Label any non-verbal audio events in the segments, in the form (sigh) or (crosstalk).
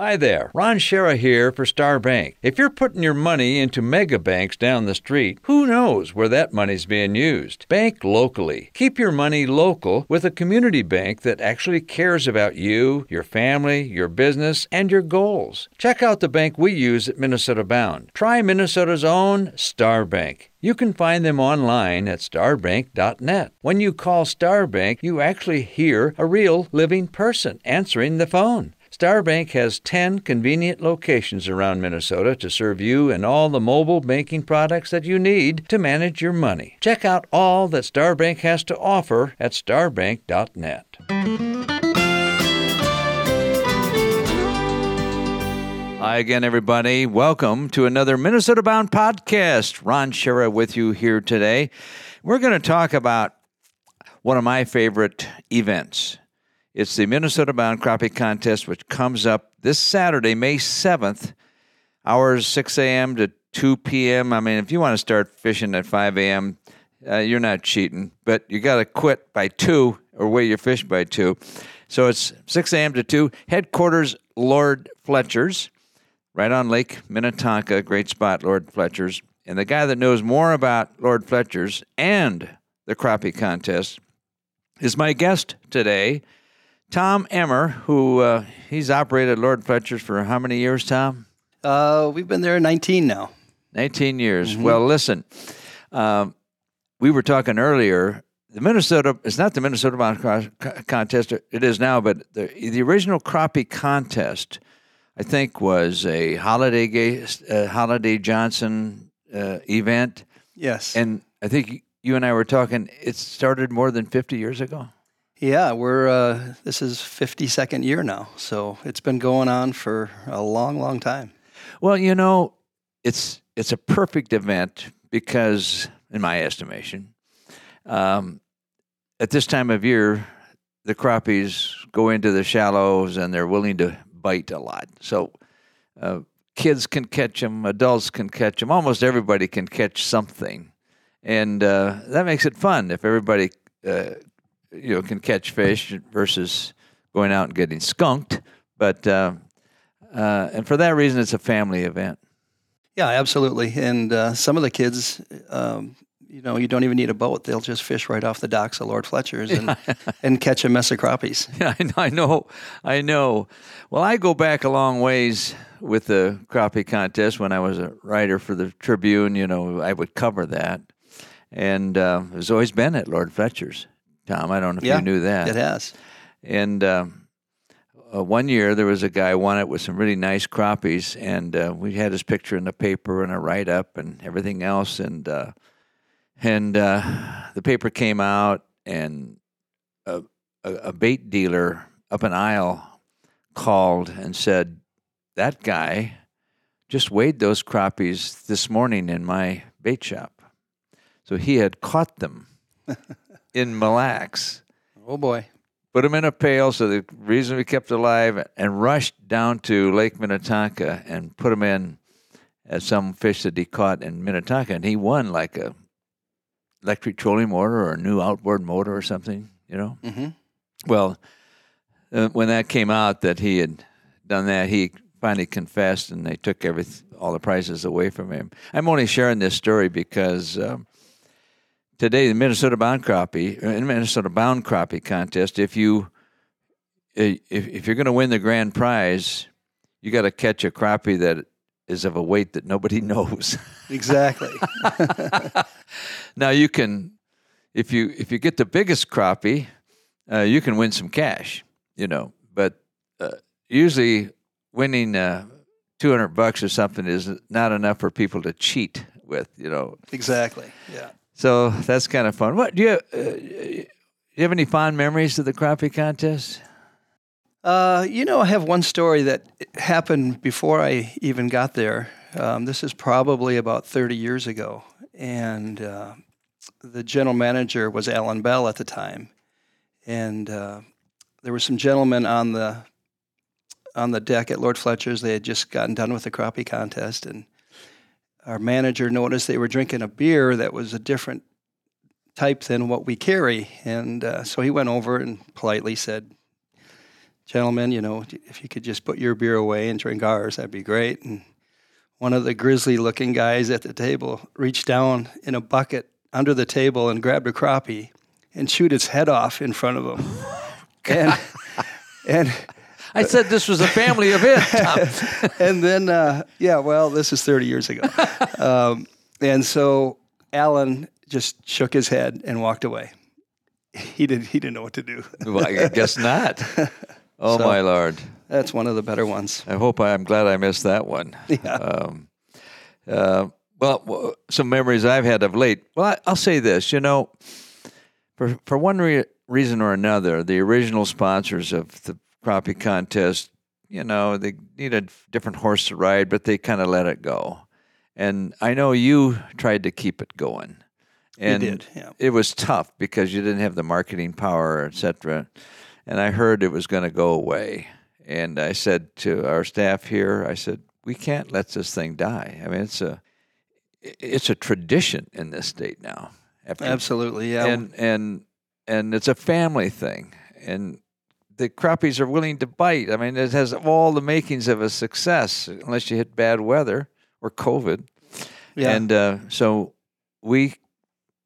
Hi there, Ron Schara here for Star Bank. If you're putting your money into mega banks down the street, who knows where that money's being used? Bank locally. Keep your money local with a community bank that actually cares about you, your family, your business, and your goals. Check out the bank we use at Minnesota Bound. Try Minnesota's own Star Bank. You can find them online at starbank.net. When you call Starbank, you actually hear a real living person answering the phone. Starbank has 10 convenient locations around Minnesota to serve you and all the mobile banking products that you need to manage your money. Check out all that Starbank has to offer at starbank.net. Hi again, everybody. Welcome to another Minnesota Bound podcast. Ron Schara with you here today. We're going to talk about one of my favorite events. It's the Minnesota Bound Crappie Contest, which comes up this Saturday, May 7th, hours 6 a.m. to 2 p.m. I mean, if you want to start fishing at 5 a.m., uh, you're not cheating, but you got to quit by 2 or weigh your fish by 2. So it's 6 a.m. to 2. Headquarters, Lord Fletcher's, right on Lake Minnetonka. Great spot, Lord Fletcher's. And the guy that knows more about Lord Fletcher's and the crappie contest is my guest today. Tom Emer, who uh, he's operated Lord Fletcher's for how many years, Tom? Uh, we've been there 19 now. 19 years. Mm-hmm. Well, listen, um, we were talking earlier. The Minnesota, it's not the Minnesota Bound contest, it is now, but the, the original crappie contest, I think, was a Holiday, uh, Holiday Johnson uh, event. Yes. And I think you and I were talking, it started more than 50 years ago. Yeah, we're uh, this is 52nd year now, so it's been going on for a long, long time. Well, you know, it's it's a perfect event because, in my estimation, um, at this time of year, the crappies go into the shallows and they're willing to bite a lot. So, uh, kids can catch them, adults can catch them, almost everybody can catch something, and uh, that makes it fun if everybody uh, you know can catch fish versus going out and getting skunked. But uh, uh, and for that reason, it's a family event. Yeah, absolutely. And uh, some of the kids, um, you know, you don't even need a boat; they'll just fish right off the docks of Lord Fletcher's and (laughs) and catch a mess of crappies. (laughs) Yeah, I know, I know. Well, I go back a long ways with the crappie contest when I was a writer for the Tribune. You know, I would cover that, and uh, it's always been at Lord Fletcher's. Tom. I don't know if yeah, you knew that. It has. And um, uh, one year there was a guy won it with some really nice crappies, and uh, we had his picture in the paper and a write up and everything else, and uh, and uh, the paper came out, and a, a, a bait dealer up an Isle called and said, "That guy." Just weighed those crappies this morning in my bait shop. So he had caught them (laughs) in Mille Lacs. Oh boy. Put them in a pail so the reason we kept alive and rushed down to Lake Minnetonka and put them in as some fish that he caught in Minnetonka. And he won like a electric trolling motor or a new outboard motor or something, you know? Mm-hmm. Well, uh, when that came out that he had done that, he finally confessed and they took every, all the prizes away from him. I'm only sharing this story because um, today the Minnesota Bound Crappie, in uh, Minnesota Bound Crappie contest, if you uh, if, if you're going to win the grand prize, you got to catch a crappie that is of a weight that nobody (laughs) knows. Exactly. (laughs) now you can, if you if you get the biggest crappie, uh, you can win some cash, you know. But uh, usually, winning uh, two hundred bucks or something is not enough for people to cheat with, you know. Exactly. Yeah. So that's kind of fun. What do you, uh, do you have any fond memories of the crappie contest? Uh, you know, I have one story that happened before I even got there. Um, this is probably about 30 years ago. And uh, the general manager was Alan Bell at the time. And uh, there were some gentlemen on the on the deck at Lord Fletcher's. They had just gotten done with the crappie contest, and our manager noticed they were drinking a beer that was a different type than what we carry. And uh, so he went over and politely said, gentlemen, you know, if you could just put your beer away and drink ours, that'd be great. And one of the grizzly looking guys at the table reached down in a bucket under the table and grabbed a crappie and chewed its head off in front of him. (laughs) and and I said this was a family event. (laughs) And then uh, yeah, well, this is 30 years ago. (laughs) Um, and so Alan just shook his head and walked away. He didn't he didn't know what to do. well, I guess not. (laughs) Oh So- my lord! That's one of the better ones. I hope I, I'm glad I missed that one. Yeah. Um, uh, well, some memories I've had of late. Well, I, I'll say this. You know, for for one re- reason or another, the original sponsors of the crappie contest, you know, they needed a different horse to ride, but they kind of let it go. And I know you tried to keep it going. And did, yeah. it was tough because you didn't have the marketing power, et cetera. And I heard it was going to go away. And I said to our staff here, I said, we can't let this thing die. I mean, it's a it's a tradition in this state now. Absolutely, yeah. and and and it's a family thing and the crappies are willing to bite i mean it has all the makings of a success unless you hit bad weather or covid yeah. and uh, so we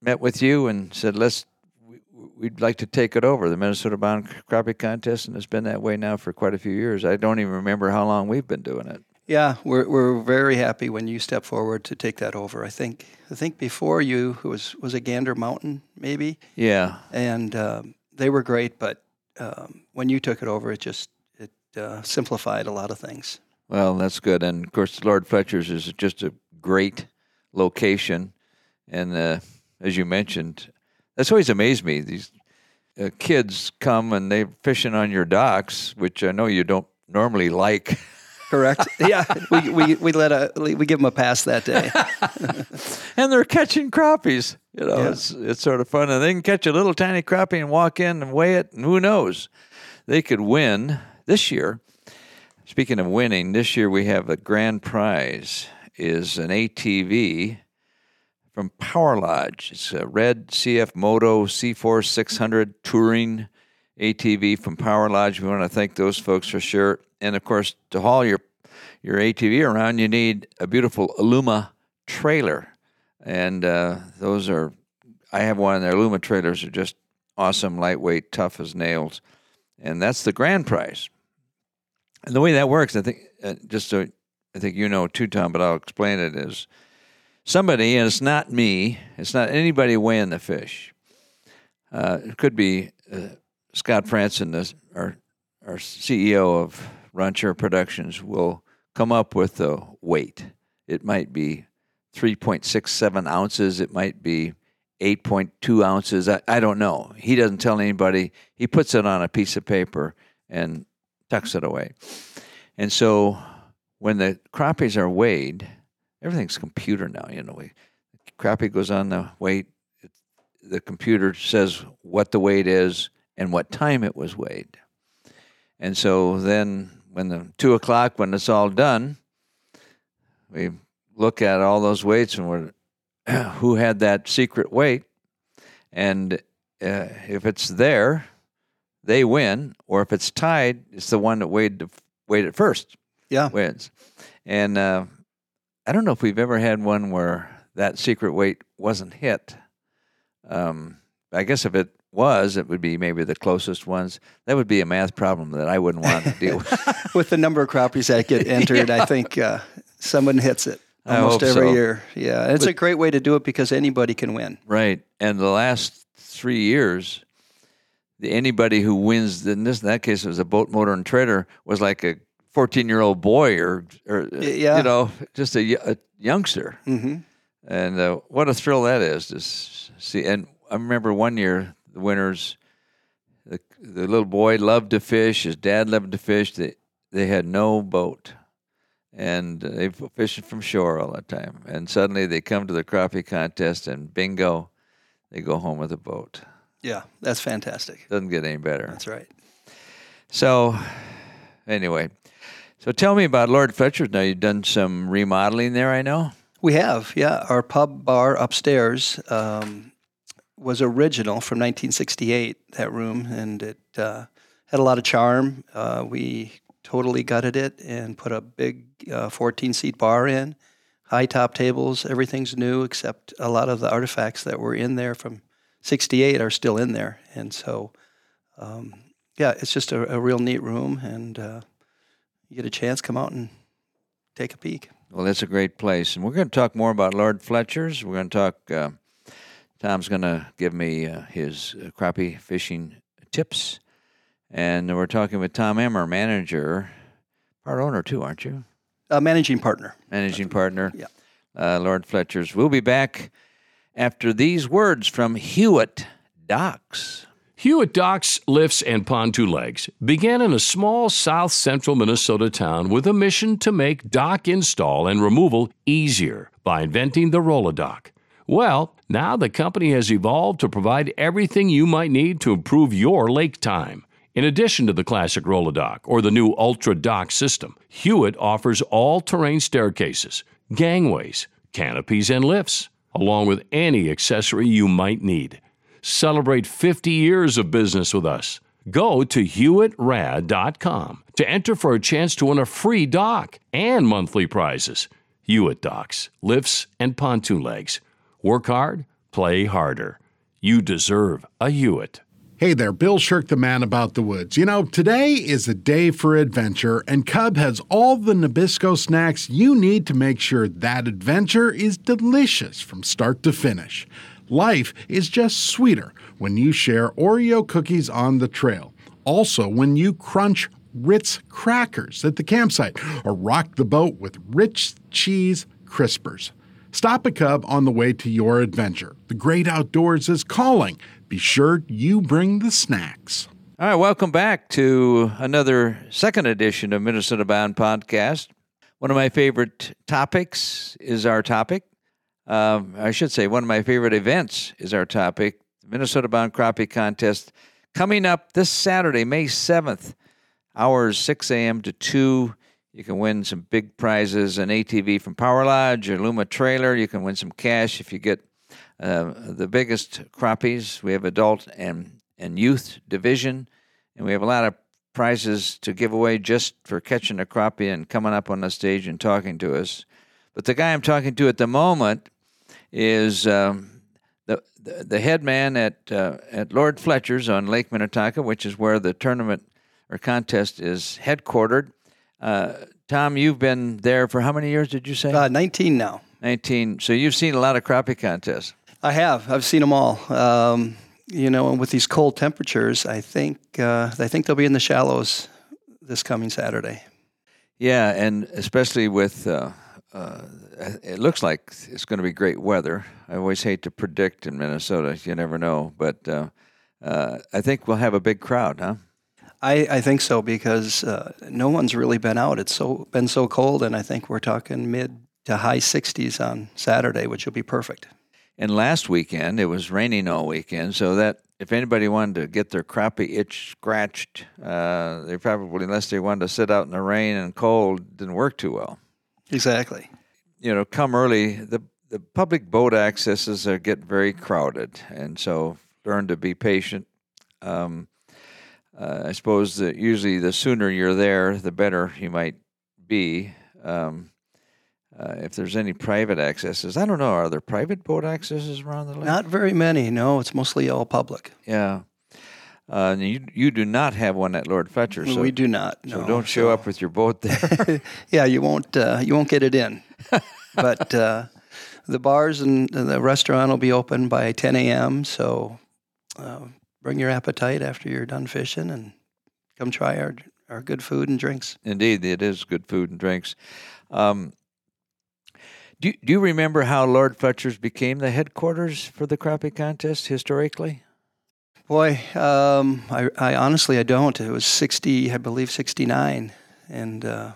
met with you and said let's we- we'd like to take it over the minnesota bound crappie contest and it's been that way now for quite a few years i don't even remember how long we've been doing it Yeah, we're we're very happy when you step forward to take that over. I think I think before you it was was a Gander Mountain maybe, yeah and um, they were great. But um, when you took it over, it just it uh, simplified a lot of things. Well, that's good. And of course, Lord Fletcher's is just a great location. And uh, as you mentioned, that's always amazed me. These uh, kids come and they're fishing on your docks, which I know you don't normally like. (laughs) Correct. yeah, we, we, we let a we give them a pass that day. (laughs) and they're catching crappies. You know, Yeah. it's it's sort of fun, and they can catch a little tiny crappie and walk in and weigh it, and who knows, they could win this year. Speaking of winning, this year we have a grand prize is an ATV from Power Lodge. It's a red CF Moto CForce 600 touring ATV from Power Lodge. We want to thank those folks for sure. And of course, to haul your your ATV around, you need a beautiful Aluma trailer, and uh, those are. I have one, and their Aluma trailers are just awesome, lightweight, tough as nails, and that's the grand prize. And the way that works, I think, uh, just so I think you know too, Tom, but I'll explain it is somebody, and it's not me, it's not anybody weighing the fish. Uh, it could be uh, Scott Franson, the, our our CEO of Rancher Productions, will come up with the weight. It might be 3.67 ounces. It might be 8.2 ounces. I, I don't know. He doesn't tell anybody. He puts it on a piece of paper and tucks it away. And so when the crappies are weighed, everything's computer now. You know, we, crappie goes on the weight. It, the computer says what the weight is and what time it was weighed. And so then, when the two o'clock, when it's all done, we look at all those weights and we're (clears throat) who had that secret weight, and uh, if it's there, they win, or if it's tied, it's the one that weighed the, weighed it first Yeah, wins. And uh, I don't know if we've ever had one where that secret weight wasn't hit. Um, I guess if it was, it would be maybe the closest ones. That would be a math problem that I wouldn't want to deal (laughs) with. with the number of crappies that get (laughs) entered, I think uh, someone hits it almost every so. year. Yeah, it's a great way to do it because anybody can win. right. And the last three years, the, anybody who wins, in this in that case, it was a boat motor and trailer, was like a 14 year old boy or, or Yeah. you know, just a youngster. hmm And uh, what a thrill that is to see. And I remember one year, the winners, the, the little boy loved to fish. His dad loved to fish. They, they had no boat. And they were fishing from shore all the time. And suddenly they come to the crappie contest, and bingo, they go home with a boat. Yeah, that's fantastic. Doesn't get any better. That's right. So, anyway, so tell me about Lord Fletcher's. Now, you've done some remodeling there, I know. We have, yeah. Our pub bar upstairs um, was original from 1968, that room, and it uh, had a lot of charm. Uh, we totally gutted it and put a big 14 seat bar in, high top tables. Everything's new except a lot of the artifacts that were in there from 68 are still in there. And so, um, yeah, it's just a, a, real neat room. And uh, you get a chance, come out and take a peek. Well, that's a great place. And we're going to talk more about Lord Fletcher's. We're going to talk, uh, Tom's going to give me uh, his uh, crappie fishing tips. And we're talking with Tom Emer, manager, part owner too, aren't you? Uh, managing partner. Managing partner. Yeah. Uh, Lord Fletcher's. We'll be back after these words from Hewitt Docks. Hewitt Docks, Lifts, and Pontoon Legs began in a small south central Minnesota town with a mission to make dock install and removal easier by inventing the Rolladock. Well, now the company has evolved to provide everything you might need to improve your lake time. In addition to the classic Rolladock or the new Ultra Dock system, Hewitt offers all terrain staircases, gangways, canopies, and lifts, along with any accessory you might need. Celebrate 50 years of business with us. Go to HewittRad.com to enter for a chance to win a free dock and monthly prizes. Hewitt Docks, lifts, and pontoon legs. Work hard, play harder. You deserve a Hewitt. Hey there, Bill Sherck, the man about the woods. You know, today is a day for adventure, and Cub has all the Nabisco snacks you need to make sure that adventure is delicious from start to finish. Life is just sweeter when you share Oreo cookies on the trail. Also, when you crunch Ritz crackers at the campsite or rock the boat with Ritz Cheese Crispers. Stop a Cub on the way to your adventure. The great outdoors is calling be sure you bring the snacks. All right, welcome back to another second edition of Minnesota Bound Podcast. One of my favorite topics is our topic. Um, I should say, one of my favorite events is our topic Minnesota Bound Crappie Contest coming up this Saturday, May 7th, hours 6 a.m. to 2. You can win some big prizes an ATV from Power Lodge, Aluma trailer. You can win some cash if you get uh, the biggest crappies. We have adult and, and youth division, and we have a lot of prizes to give away just for catching a crappie and coming up on the stage and talking to us. But the guy I'm talking to at the moment is um, the, the, the head man at uh, at Lord Fletcher's on Lake Minnetonka, which is where the tournament or contest is headquartered. Uh, Tom, you've been there for how many years? Did you say? Uh, Nineteen now. Nineteen. So you've seen a lot of crappie contests. I have. I've seen them all. Um, you know, and with these cold temperatures, I think uh, I think they'll be in the shallows this coming Saturday. Yeah, and especially with uh, uh, it looks like it's going to be great weather. I always hate to predict in Minnesota; you never know. But uh, uh, I think we'll have a big crowd, huh? I, I think so because uh, no one's really been out. It's so been so cold, and I think we're talking mid to high 60s on Saturday, which will be perfect. And last weekend, it was raining all weekend, so that if anybody wanted to get their crappie itch scratched, uh, they probably, unless they wanted to sit out in the rain and cold, didn't work too well. Exactly. You know, come early. The the public boat accesses are get very crowded, and so learn to be patient. Um, uh, I suppose that usually the sooner you're there, the better you might be. Um, uh, if there's any private accesses. I don't know. Are there private boat accesses around the lake? Not very many. No, it's mostly all public. Yeah. Uh, you you do not have one at Lord Fletcher, so we do not. So don't show so, up with your boat there. (laughs) (laughs) yeah, you won't uh, you won't get it in. (laughs) but uh, the bars and the restaurant will be open by 10 a.m. So uh, bring your appetite after you're done fishing and come try our our good food and drinks. Indeed, it is good food and drinks. Um, do, do you remember how Lord Fletcher's became the headquarters for the crappie contest historically? Boy, um, I, I, honestly I don't. It was sixty, I believe, sixty nine, and uh,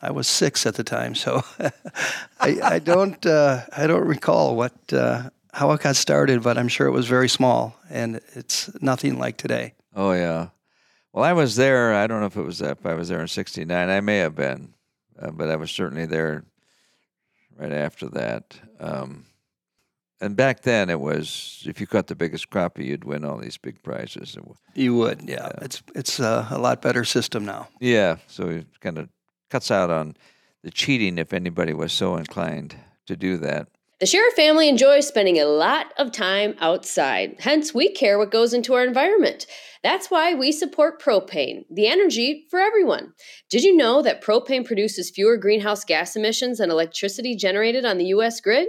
I was six at the time, so (laughs) I, I, don't uh, I don't recall what uh, how it got started, but I'm sure it was very small, and it's nothing like today. Oh yeah, well I was there. I don't know if it was that. If I was there in '69, I may have been, uh, but I was certainly there right after that. Um, and back then it was if you caught the biggest crappie, you'd win all these big prizes. You would, yeah. It's it's uh, a lot better system now. Yeah, so it kind of cuts out on the cheating if anybody was so inclined to do that. The Sheriff family enjoys spending a lot of time outside. Hence, we care what goes into our environment. That's why we support propane, the energy for everyone. Did you know that propane produces fewer greenhouse gas emissions than electricity generated on the U.S. grid?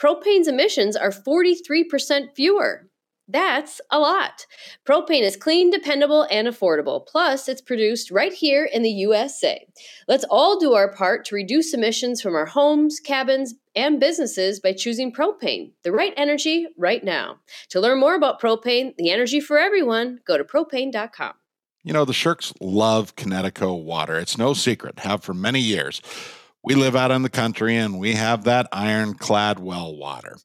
Propane's emissions are 43% fewer. That's a lot. Propane is clean, dependable, and affordable. Plus, it's produced right here in the USA. Let's all do our part to reduce emissions from our homes, cabins, and businesses by choosing propane, the right energy right now. To learn more about propane, the energy for everyone, go to propane.com. You know, the Shercks love Kinetico water. It's no secret, have for many years. We live out in the country and we have that ironclad well water.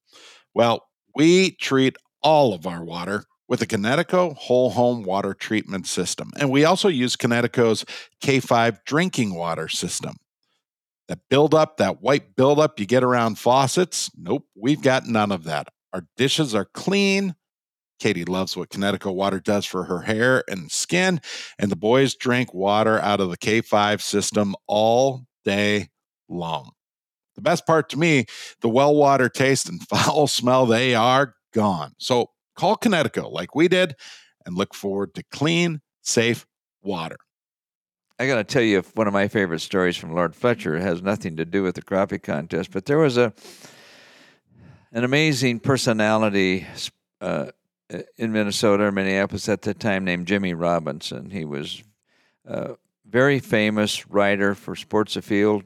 Well, we treat all of our water with a Kinetico whole home water treatment system. And we also use Kinetico's K5 drinking water system. That buildup, that white buildup you get around faucets, nope, we've got none of that. Our dishes are clean. Katie loves what Kinetico water does for her hair and skin, and the boys drink water out of the K5 system all day long. The best part to me, the well water taste and (laughs) foul smell, they are gone. So call Kinetico like we did and look forward to clean, safe water. I got to tell you, one of my favorite stories from Lord Fletcher has nothing to do with the crappie contest, but there was a an amazing personality uh, in Minnesota or Minneapolis at the time named Jimmy Robinson. He was a very famous writer for Sports Afield,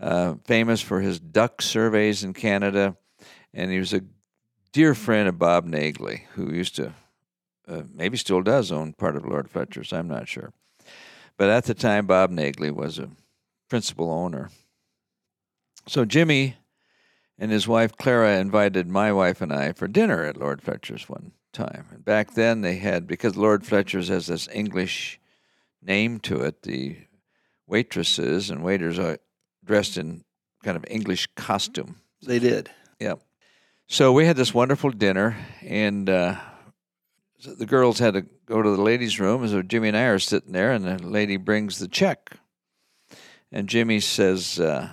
uh, famous for his duck surveys in Canada, and he was a dear friend of Bob Nagley, who used to, uh, maybe still does own part of Lord Fletcher's. I'm not sure. But at the time, Bob Nagley was a principal owner. So Jimmy and his wife Clara invited my wife and I for dinner at Lord Fletcher's one time. And back then they had, because Lord Fletcher's has this English name to it, the waitresses and waiters are dressed in kind of English costume. They did. Yeah. So we had this wonderful dinner, and uh, the girls had to go to the ladies' room. So Jimmy and I are sitting there, and the lady brings the check. And Jimmy says, uh,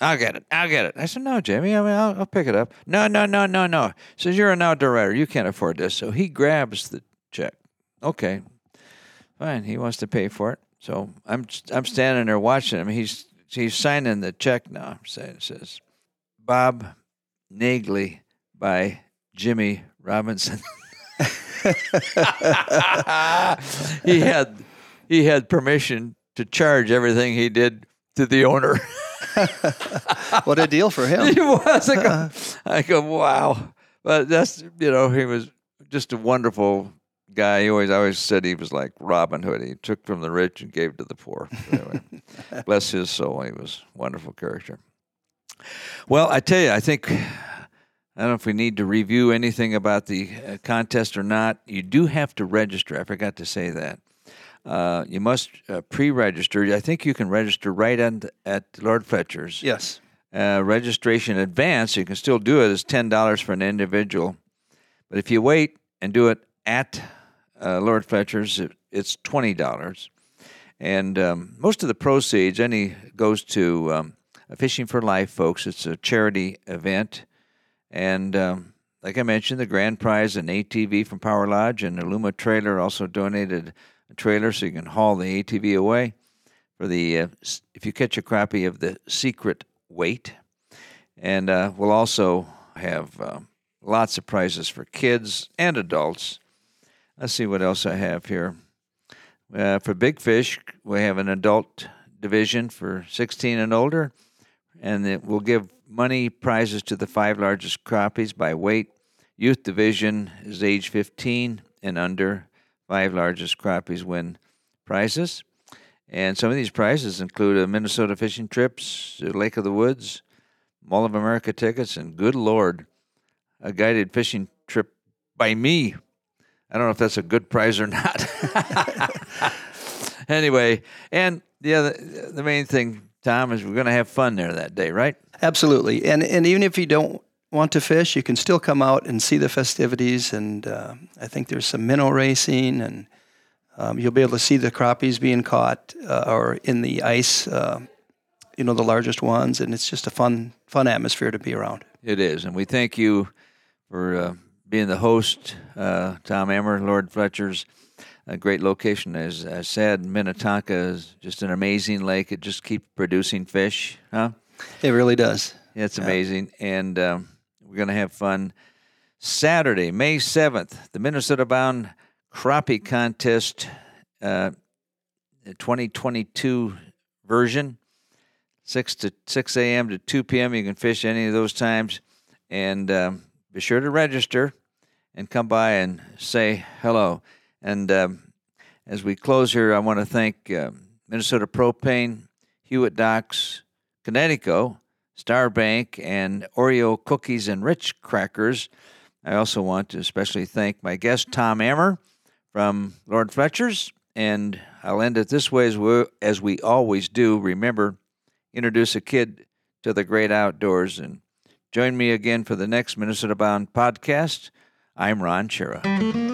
I'll get it. I'll get it. I said, No, Jimmy. I mean, I'll, I'll pick it up. No, no, no, no, no. He says, You're an outdoor writer. You can't afford this. So he grabs the check. Okay. Fine. He wants to pay for it. So I'm I'm standing there watching him. He's he's signing the check now. Says, Bob Nagley by Jimmy Robinson. (laughs) he had he had permission to charge everything he did to the owner. (laughs) what a deal for him! (laughs) He was. I go, I go, wow. But that's you know he was just a wonderful guy. He always I always said he was like Robin Hood. He took from the rich and gave to the poor. Anyway, bless his soul. He was a wonderful character. Well, I tell you, I think I don't know if we need to review anything about the uh, contest or not. You do have to register. I forgot to say that. Uh, you must uh, pre-register. I think you can register right on at Lord Fletcher's. Yes. Uh, registration advance, you can still do it It's ten dollars for an individual, but if you wait and do it at uh, Lord Fletcher's, it, it's twenty dollars, and um, most of the proceeds any goes to um, Fishing for Life, folks. It's a charity event and um, like I mentioned, the grand prize, an ATV from Power Lodge, and Aluma Trailer also donated a trailer so you can haul the ATV away for the, uh, if you catch a crappie of the secret weight. And uh, we'll also have uh, lots of prizes for kids and adults. Let's see what else I have here. Uh, for big fish, we have an adult division for 16 and older, and it will give money prizes to the five largest crappies by weight. Youth division is age 15 and under. Five largest crappies win prizes. And some of these prizes include a Minnesota fishing trips, Lake of the Woods, Mall of America tickets, and good Lord, a guided fishing trip by me. I don't know if that's a good prize or not. (laughs) anyway, and the other, the main thing, Tom, is we're going to have fun there that day, right? Absolutely, and and even if you don't want to fish, you can still come out and see the festivities. And uh, I think there's some minnow racing, and um, you'll be able to see the crappies being caught uh, or in the ice. Uh, you know the largest ones, and it's just a fun, fun atmosphere to be around. It is, and we thank you for uh, being the host, uh, Tom Emer, Lord Fletcher's. A great location, as I said. Minnetonka is just an amazing lake. It just keeps producing fish, huh? It really does. It's amazing, and um, we're going to have fun. Saturday, May seventh, the Minnesota Bound Crappie Contest, uh, 2022 version, six to six a.m. to two p.m. You can fish any of those times, and um, be sure to register and come by and say hello. And um, as we close here, I want to thank uh, Minnesota Propane, Hewitt Docks, Kinetico, Starbank, and Oreo Cookies and Ritz Crackers. I also want to especially thank my guest, Tom Emer from Lord Fletcher's. And I'll end it this way as we, as we always do. Remember, introduce a kid to the great outdoors. And join me again for the next Minnesota Bound podcast. I'm Ron Schara.